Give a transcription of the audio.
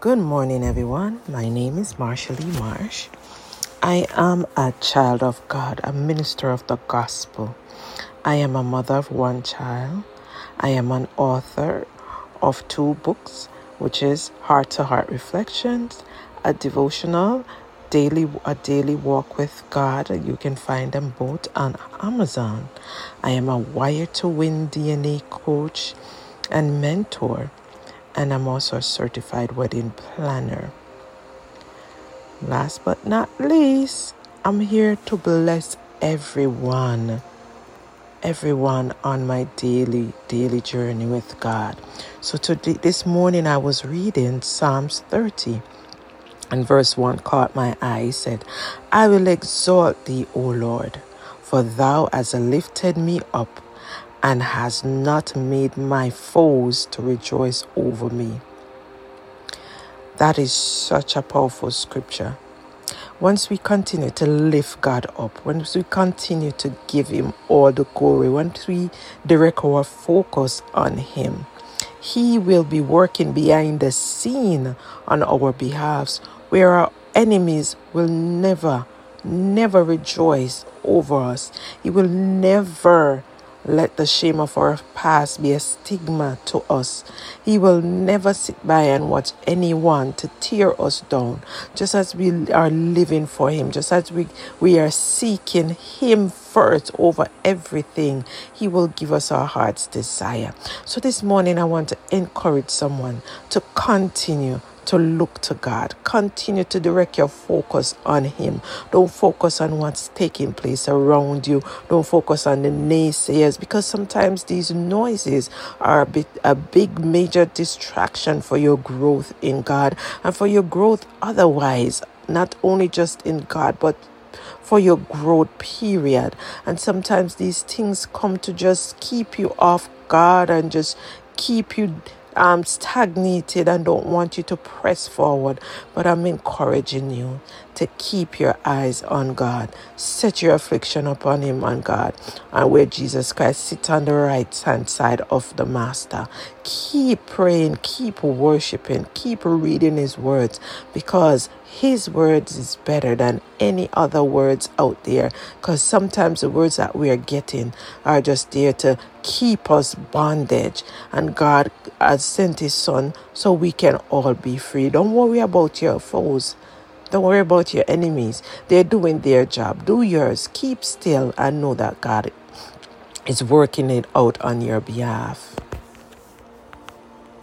Good morning, everyone. My name is Marsha Lee Marsh. I am a child of God, a minister of the gospel. I am a mother of one child. I am an author of two books, which is Heart to Heart Reflections, a devotional, daily a daily walk with God. You can find them both on Amazon. I am a Wire to Win DNA coach and mentor and I'm also a certified wedding planner. Last but not least, I'm here to bless everyone. Everyone on my daily, daily journey with God. So today, this morning, I was reading Psalms 30, and verse 1 caught my eye. He said, I will exalt thee, O Lord, for thou hast lifted me up and has not made my foes to rejoice over me. That is such a powerful scripture. Once we continue to lift God up, once we continue to give Him all the glory, once we direct our focus on Him, He will be working behind the scene on our behalves, where our enemies will never, never rejoice over us. He will never let the shame of our past be a stigma to us. He will never sit by and watch anyone to tear us down, just as we are living for Him, just as we, we are seeking Him first over everything. He will give us our heart's desire. So this morning, I want to encourage someone to continue to look to God. Continue to direct your focus on Him. Don't focus on what's taking place around you. Don't focus on the naysayers because sometimes these noises are a, bit, a big, major distraction for your growth in God and for your growth otherwise, not only just in God, but for your growth period. And sometimes these things come to just keep you off guard and just keep you um, stagnated and don't want you to press forward. But I'm encouraging you to keep your eyes on God. Set your affliction upon Him and God, and where Jesus Christ sits on the right hand side of the Master. Keep praying, keep worshiping, keep reading His words because His words is better than any other words out there. Because sometimes the words that we are getting are just there to keep us bondage, and God has sent His Son so we can all be free. Don't worry about your foes. Don't worry about your enemies. They're doing their job. Do yours. Keep still and know that God is working it out on your behalf.